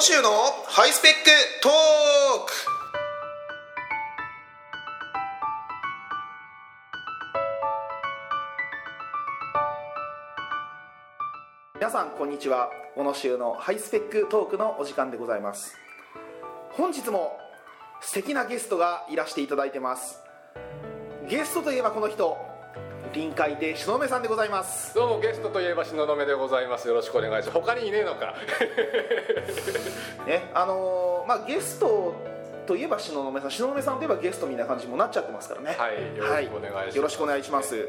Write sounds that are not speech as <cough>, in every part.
野州のハイスペックトーク。皆さんこんにちは。小野州のハイスペックトークのお時間でございます。本日も素敵なゲストがいらしていただいてます。ゲストといえばこの人。臨海で東雲さんでございます。どうもゲストといえば東雲でございます。よろしくお願いします。他にいねえのか。<laughs> ねあのーまあゲストといえば東雲さん。東雲さんといえばゲストみたいな感じにもなっちゃってますからね。はいよろしくお願いします、はいよろしくお願いします。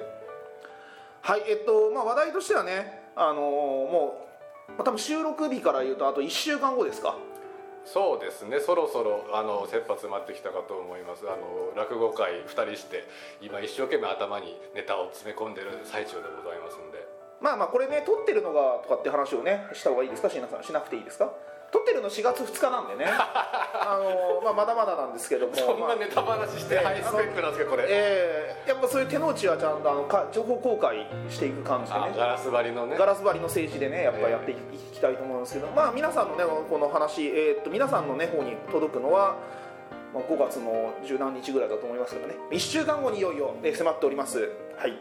はいえっとまあ話題としてはねあのーもう、まあ、多分収録日から言うとあと1週間後ですかそうですね。そろそろあの切羽詰まってきたかと思います。あの落語会2人して今一生懸命頭にネタを詰め込んでる最中でございますんで。まあまあこれね撮ってるのがとかって話をねした方がいいですか？椎名さんしなくていいですか？撮ってるの4月2日なんでね。<laughs> あのー、まあ、まだまだなんですけども。そんまあなネタ話してハイスペックなんですかこれ、えーやっぱそういう手の内はちゃんとあのか情報公開していく感じでね。あガラス張りのね。ガラス張りの政治でねやっぱやっていきたいと思うんですけど、まあ皆さんのねこの話、えーっと皆さんのね方に届くのは、まあ、5月の十何日ぐらいだと思いますけどね。1週間後にいよいよ、ね、迫っております。はい。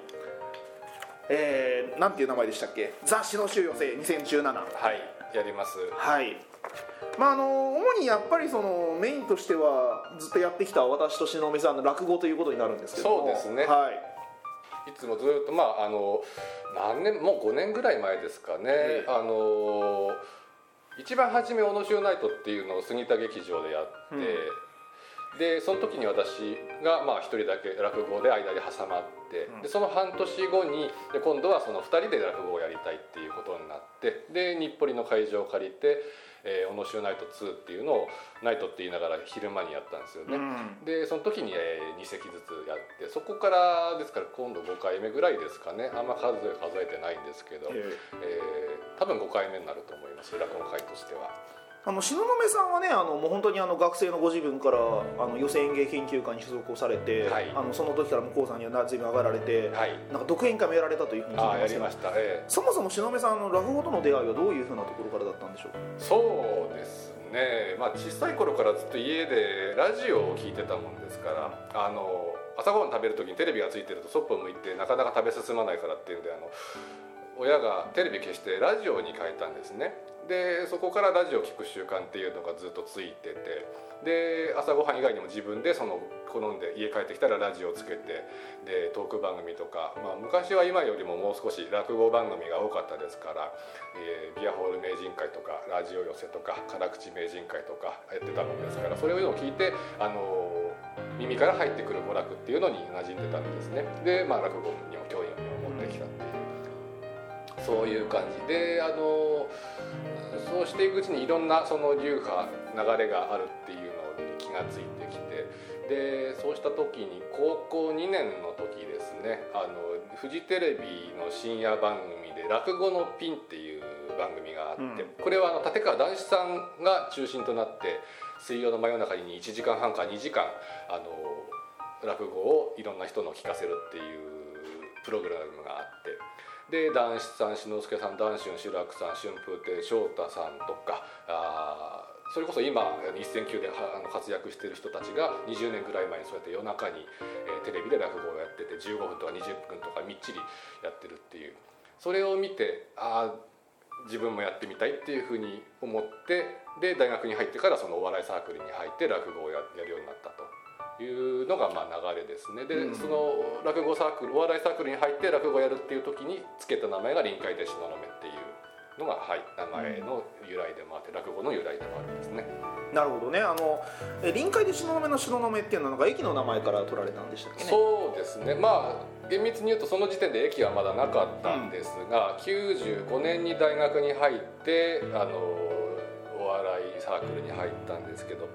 えー、なんていう名前でしたっけ？雑誌の週寄せ2017はいやります。はいまああの主にやっぱりそのメインとしてはずっとやってきた私と篠目さんの落語ということになるんですけども。そうですね。はい。いつもずっとまああの何年もう5年ぐらい前ですかね、ええ。あの一番初め「小野州ナイト」っていうのを杉田劇場でやって、でその時に私がまあ一人だけ落語で間に挟まって、うんでその半年後にで今度はその2人で落語をやりたいっていうことになってで日暮里の会場を借りて「えー小野州ナイト2」っていうのをナイトって言いながら昼間にやったんですよね。うんでその時に、え2席ずつやってそこからですから今度5回目ぐらいですかねあんま数え数えてないんですけど、えーえー多分5回目になると思います落語会としては。あの東雲さんはねあのもう本当にあの学生のご自分からあの寄席演芸研究会に所属をされて、はい。あのその時から向こうさんには随分上がられて、はい。なんか独演会もやられたというふうに聞いてました、ええ。そもそも東雲さんの落語との出会いはどういうふうなところからだったんでしょう？そうですね。まあ小さい頃からずっと家でラジオを聞いてたもんですからあの朝ごはん食べる時にテレビがついてるとそっぽ向いてなかなか食べ進まないからっていうんであの親がテレビ消してラジオに変えたんですねでそこからラジオを聞く習慣っていうのがずっとついててで朝ごはん以外にも自分でその好んで家帰ってきたらラジオをつけてでトーク番組とか、まあ、昔は今よりももう少し落語番組が多かったですから、えービアホール名人会とかラジオ寄せとか辛口名人会とかやってたもんですからそれを聞いてあの耳から入ってくる娯楽っていうのに馴染んでたんですねで、まあ、落語にも興味を持ってきた。そういう感じ。であのそうしていくうちにいろんなその流派流れがあるっていうのに気がついてきて。でそうした時に高校2年の時ですね。あのフジテレビの深夜番組で「落語のピン」っていう番組があって、うん。これはあの立川談志さんが中心となって水曜の真夜中に1時間半か2時間あの落語をいろんな人の聞かせるっていうプログラムがあって。で談志さん志の輔さん談春志らくさん春風亭昇太さんとかあそれこそ今一線級ではあの活躍してる人たちが20年ぐらい前にそうやって夜中に、えテレビで落語をやってて15分とか20分とかみっちりやってるっていうそれを見てああ自分もやってみたいっていうふうに思ってで大学に入ってからそのお笑いサークルに入って落語をやるようになったと。いうのがまあ流れですね。で、うん。その落語サークルお笑いサークルに入って落語をやるっていう時につけた名前が臨海で東雲っていうのが、はい、名前の由来でもあって落語の由来でもあるんですね。なるほどね。あのえ臨海で東雲の東雲っていうのはなんか駅の名前から取られたんでしたっけね？そうですね。まあ厳密に言うとその時点で駅はまだなかったんですが、95年に大学に入ってあのお笑いサークルに入ったんですけど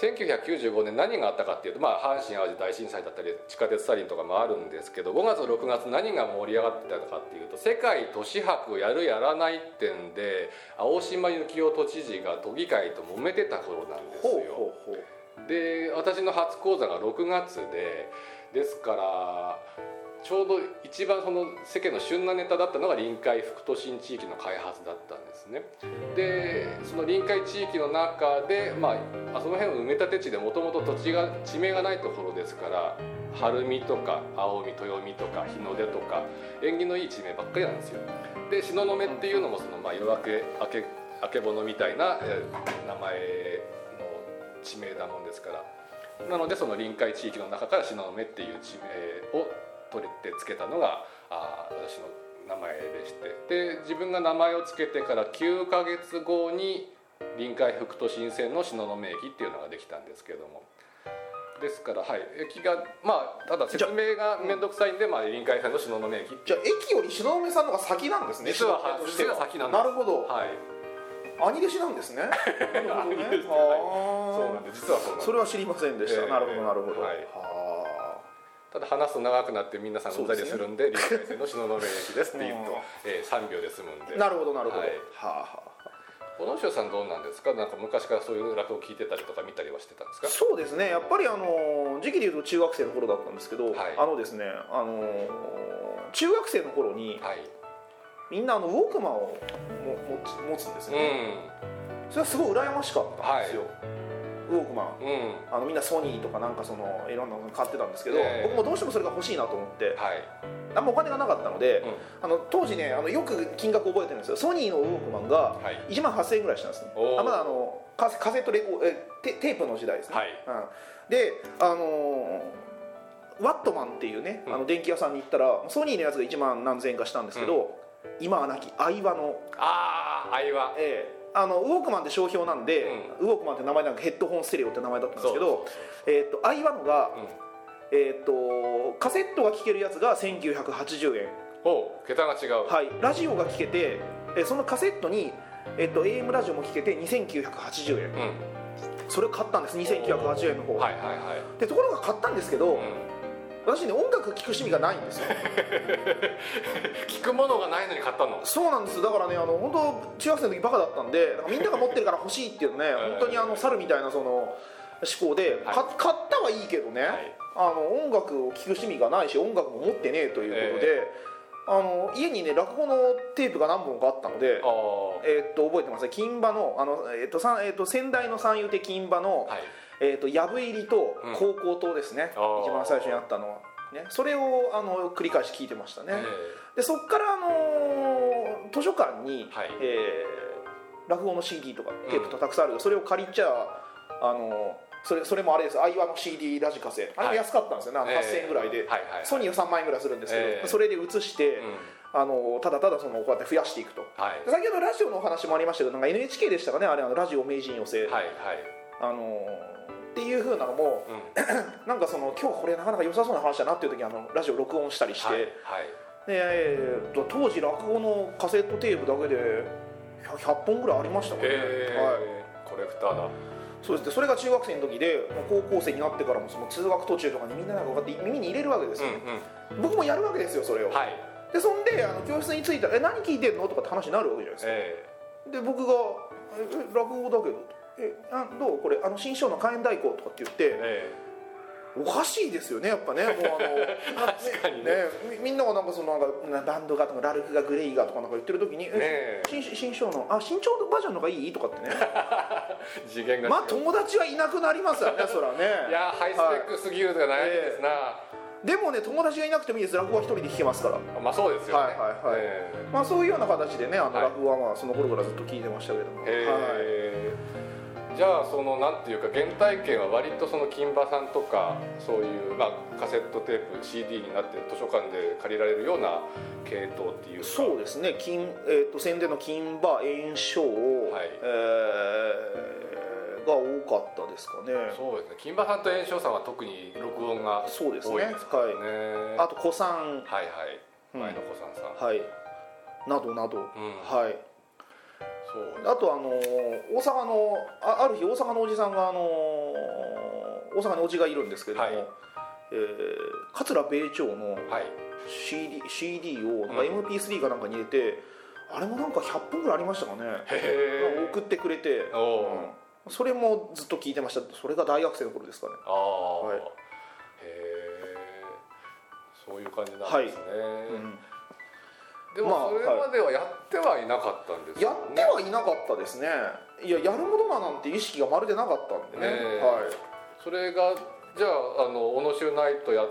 1995年何があったかっていうと、まあ、阪神・淡路大震災だったり地下鉄サリンとかもあるんですけど5月6月何が盛り上がってたかっていうと世界都市博やるやらないってんで青島幸男都知事が都議会と揉めてた頃なんですよ。で私の初講座が6月でですからちょうど一番その世間の旬なネタだったのが臨海副都心地域の開発だったんですね。でその臨海地域の中で、まあ、その辺の埋め立て地でもともと土地が地名がないところですから晴海とか青海豊海とか日の出とか縁起のいい地名ばっかりなんですよ。で東雲っていうのもその、まあ、夜明け明け明けぼのみたいな、名前の地名だもんですから。なのでその臨海地域の中から東雲っていう地名を取れてつけたのがあー私の名前でして。で自分が名前を付けてから9ヶ月後に臨海副都心線の東雲駅っていうのができたんですけども。ですからはい駅がまあただ説明が面倒くさいんで、まあ、臨海線の東雲駅。じゃあ駅より東雲さんの方が先なんですね実は東雲として実は先なんです。なるほど。はい。兄弟子なんですね。<laughs> ねそうなんで実はそうなんです。それは知りませんでした、ええ。なるほどなるほど、はい。はただ話すと長くなって皆さんうんざりするんで臨海線の東雲駅ですって言うとうん、えー、3秒で済むんで。あなるほどなるほど、はい。はあはあ小野潮さんどうなんですか？なんか昔からそういう落語聞いてたりとか見たりはしてたんですか？そうですね。やっぱりあの時期でいうと中学生の頃だったんですけど、はい。あのですねあの中学生の頃にはい。みんなあのウォークマンをも持つんですうね、それはすごい羨ましかったんですよ、ウォークマン。んうん。あのみんなソニーとかなんかそのいろんなの買ってたんですけど、ええ。僕もどうしてもそれが欲しいなと思ってはい。あんまお金がなかったので、うん。あの当時ねあのよく金額覚えてるんですよ。ソニーのウォークマンがはい。1万8000円ぐらいしたんですね。おー。あまだあのカセカセットレコえテテープの時代ですね、はい。うん、であのーワットマンっていうね、うん。あの電気屋さんに行ったらソニーのやつが1万何千円かしたんですけど、今はなき相場の、ああ愛はええあのウォークマンって商標なんで、ウォークマンって名前なんかヘッドホンステレオって名前だったんですけどえー、と相場のが、うん。えー、とカセットが聴けるやつが1980円。お桁が違う。はい、ラジオが聴けてえそのカセットに、えっと AM ラジオも聴けて2980円。うん。それを買ったんです。2980円の方、はいはいはい。でところが買ったんですけど、うん私ね音楽聴く趣味がないんですよ。<laughs> 聞くものがないのに買ったの？そうなんです。だからねあの本当中学生の時バカだったんでみんなが持ってるから欲しいっていうのねー本当にあの猿みたいなその思考で、はい。か買ったはいいけどね、はい。あの音楽を聴く趣味がないし音楽も持ってねえということで、あの家にね落語のテープが何本かあったのでえーっと覚えてます？ね金馬のあの、えーっとえーっと先代の三遊亭金馬の、はいえーっとやぶ入りとうん。高校灯ですね、あー。一番最初にあったのは、ね、それをあの繰り返し聞いてましたね、えでそこから、あのー図書館に、はい。えー落語の CD とかテープとたくさんあるけど、それを借りちゃあのーそれそれもあれです。相葉の CD ラジカセ。あれも安かったんですよね、あのえ8000円ぐらいで、はいはいソニーは3万円ぐらいするんですけど、えーそれで移して、うん。あのーただただそのこうやって増やしていくと。はい。で先ほどラジオのお話もありましたけどなんか NHK でしたかね。あれあのラジオ名人寄せ、はいはいあのーっていう風なのもうん。<clears throat> なんかその今日これなかなか良さそうな話だなっていう時にあのラジオ録音したりして、はいはい。でえーと当時落語のカセットテープだけで100 100本ぐらいありましたもんね、へはい、えコレクターだ。そうです。ねそれが中学生の時で高校生になってからもその通学途中とかにみんながこうやって耳に入れるわけですよ、うん僕もやるわけですよそれを、うんはい。でそんであの教室に着いたら「え何聞いてんの?」とかって話になるわけじゃないですか、えで僕が「ええ落語だけど」えあどう？これあの新章の火炎太鼓」とかって言ってええ。おかしいですよねやっぱね。<laughs> もうあの確かにね。ねみみんながなんかそのなんかなバンドがとかラルクがグレイがとかなんか言ってる時に「えねえ。新新章のあ新潮バージョンの方がいい?」とかってね。<laughs> 次元がまあ友達はいなくなりますよねそらね。<laughs> いやハイスペックすぎるが悩みですな、でもね友達がいなくてもいいです。落語は一人で弾けますから。まあそうですよね。はいはいはい。えまあそういうような形でねあのはい。落語はまあその頃からずっと聞いてましたけども、え。へえじゃあそのなんていうか原体験は割とその金馬さんとかそういう、まあ、カセットテープ CD になって図書館で借りられるような系統っていうか。そうですね。金、えー、と宣伝の金馬炎症、はい。えーが多かったですかね。そうですね。金馬さんと炎症さんは特に録音がそうですね。多いですからねあと古参。はいはい。うん前野子さんさん、はい。などなど、うん。はいあとあの大阪のあある日大阪のおじさんがあの大阪におじがいるんですけれども、はい。えー桂米朝のはい。CD, CD をなんかうん。MP3 かなんかに入れて、あれもなんか100本ぐらいありましたかね。送ってくれて、うん。それもずっと聞いてました。それが大学生の頃ですかね。ああ、はい。へえそういう感じなんですね、うんでもそれまではやってはいなかったんですやよね。ってはいなかったですね。いややるものだなんて意識がまるでなかったんでね、ええ。はい。それがじゃああの小野州ナイトや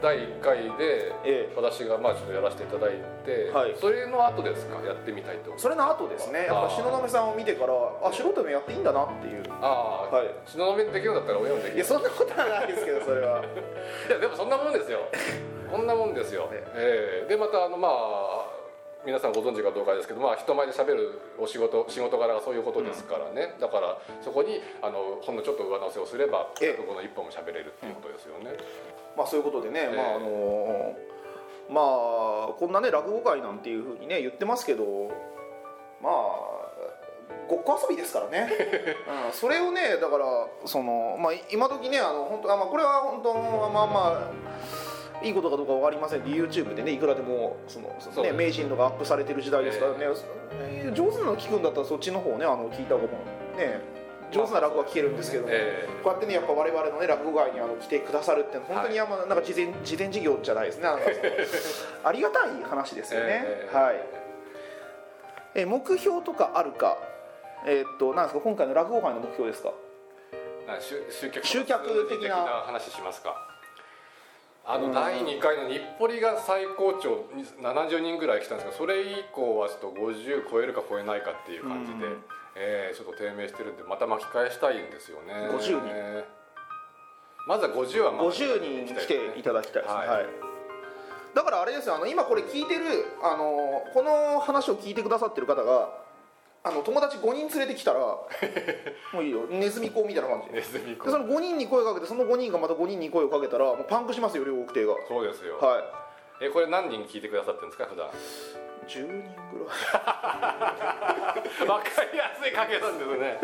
第1回でええ。私がまあちょっとやらせていただいて、はい。それの後ですか？やってみたいとそれの後ですね。やっぱ東雲さんを見てからあ素人でもやっていいんだなっていう。ああ、はい。東雲できるんだったら親もできるいやそんなことはないですけどそれは。<laughs> いやでもそんなもんですよ。こんなもんですよ、<laughs> ね。ええ。でまたあのまあ皆さんご存知かどうかですけど、まあ、人前で喋るお仕事仕事柄がそういうことですからね、だからそこにあのほんのちょっと上乗せをすればええ。この一本も喋れるっていうことですよね、まあそういうことでね、ええ。まああのまあこんなね落語会なんていうふうにね言ってますけどまあごっこ遊びですからね、<laughs> うん、それをねだからその、まあ、今時ねあの本当あ、まあ、これは本当まあまあいいことかどうか分かりませんけど YouTube でねいくらでもそのその、ね、名人とかアップされてる時代ですからね、えー上手なの聞くんだったらそっちの方ねあの聞いた方がね上手な落語は聞けるんですけども、えこうやってねやっぱ我々のね落語会にあの来てくださるって本当にあんまなんか事前事前事業じゃないですね。<laughs> ありがたい話ですよね、ええ。はい。え目標とかあるか？えーっとなんですか？今回の落語会の目標ですか？集客的な話しますかあのうん。第2回の日暮里が最高潮70人ぐらい来たんですけどそれ以降はちょっと50超えるか超えないかっていう感じで、うん。えーちょっと低迷してるんでまた巻き返したいんですよね。50人。まずは50はまあ50人来ていただきたいですね、はいはい。だからあれですよあの今これ聞いてるあのこの話を聞いてくださってる方があの友達5人連れてきたらもういいよ。ネズミ講みたいな感じ。でネズミ子その5人に声をかけてその5人がまた5人に声をかけたらもうパンクしますよ両国艇が。そうですよ、はえこれ何人聞いてくださってるんですか普段？い10人ぐらい。わかりやすいかけなんですね。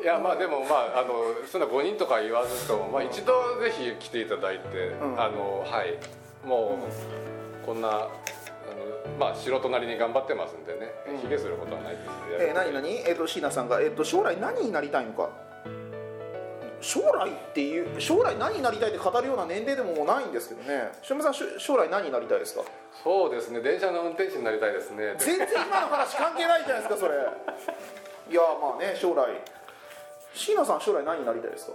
いやまあでもまああのそんな5人とか言わずとも、まあ、一度ぜひ来ていただいて、ん。あのはい。もうこんなあのまあ素人なりに頑張ってますんでね。うん。卑下することはないですえー、何何えっ、と椎名さんが、えっと将来何になりたいのか？将来っていう将来何になりたいって語るような年齢でももうないんですけどね。塩見さん将来何になりたいですか？そうですね。電車の運転手になりたいですね。全然今の話関係ないじゃないですかそれ。いやまあね将来。椎名さん将来何になりたいですか？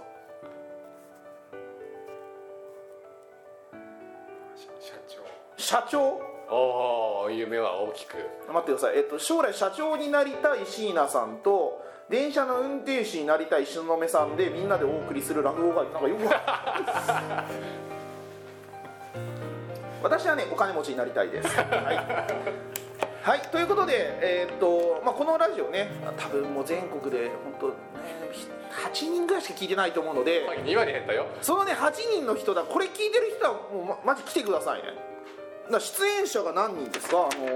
社長。社長？おお夢は大きく。待ってください、えっと、将来社長になりたい椎名さんと電車の運転手になりたい東雲さんでみんなでお送りする落語会。なんかよく <laughs> 私はねお金持ちになりたいです。はい、はい、ということで、えーっとまあ、このラジオね多分もう全国で本当ね8人ぐらいしか聞いてないと思うので2割減ったよ。そのね8人の人だ。これ聞いてる人はもうまマジ来てくださいねだ出演者が何人ですか？あの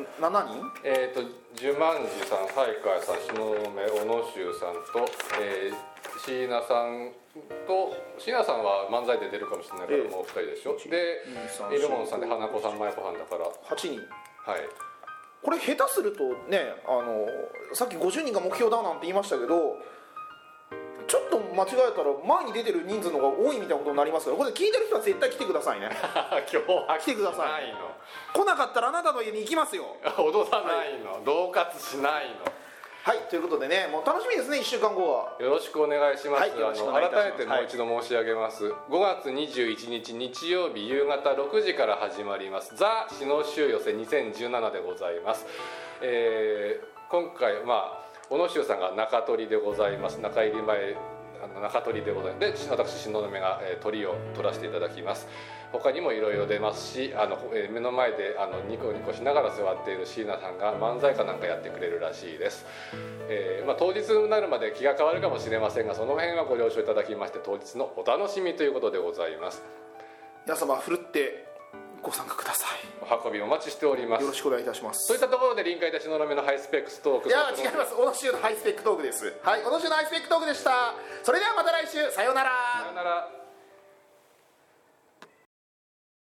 ん7人？えっ、と十万寺さん西海さん東雲小野修さんと、えー、椎名さんと椎名さんは漫才で出るかもしれないからええ。もう2人でしょ、で2 3イルモンさんで花子さん舞子さんだから。8人。はい。これ下手するとねあのさっき50人が目標だなんて言いましたけどちょっと間違えたら前に出てる人数の方が多いみたいなことになりますからこれ聞いてる人は絶対来てくださいね。<laughs> 今日は。来てくださいないの。来なかったらあなたの家に行きますよ。<laughs> 脅さないの、恫喝しないの。はいということでねもう楽しみですね1週間後は。よろしくお願いします、はいよろしくお願い改めてもう一度申し上げます、5月21日日曜日夕方6時から始まります「ザ・篠州寄せ2017」でございます、えー今回まあ小野修さんが中取りでございます。中入り前あの中取りでございます。で私東雲が、えー、鳥を取らせていただきます。他にもいろいろ出ますしあの、え目の前であのニコニコしながら座っている椎名さんが漫才かなんかやってくれるらしいです。えーまあ、当日になるまで気が変わるかもしれませんがその辺はご了承いただきまして当日のお楽しみということでございます。皆様ふるってご参加くださお運びお待ちしております。いよろしくお願いいたします。そういったところで臨海たちのめのハイスペックストークいや違います。小野州のハイスペックトークです。はい小野州のハイスペックトークでした。それではまた来週。さようなら。さよなら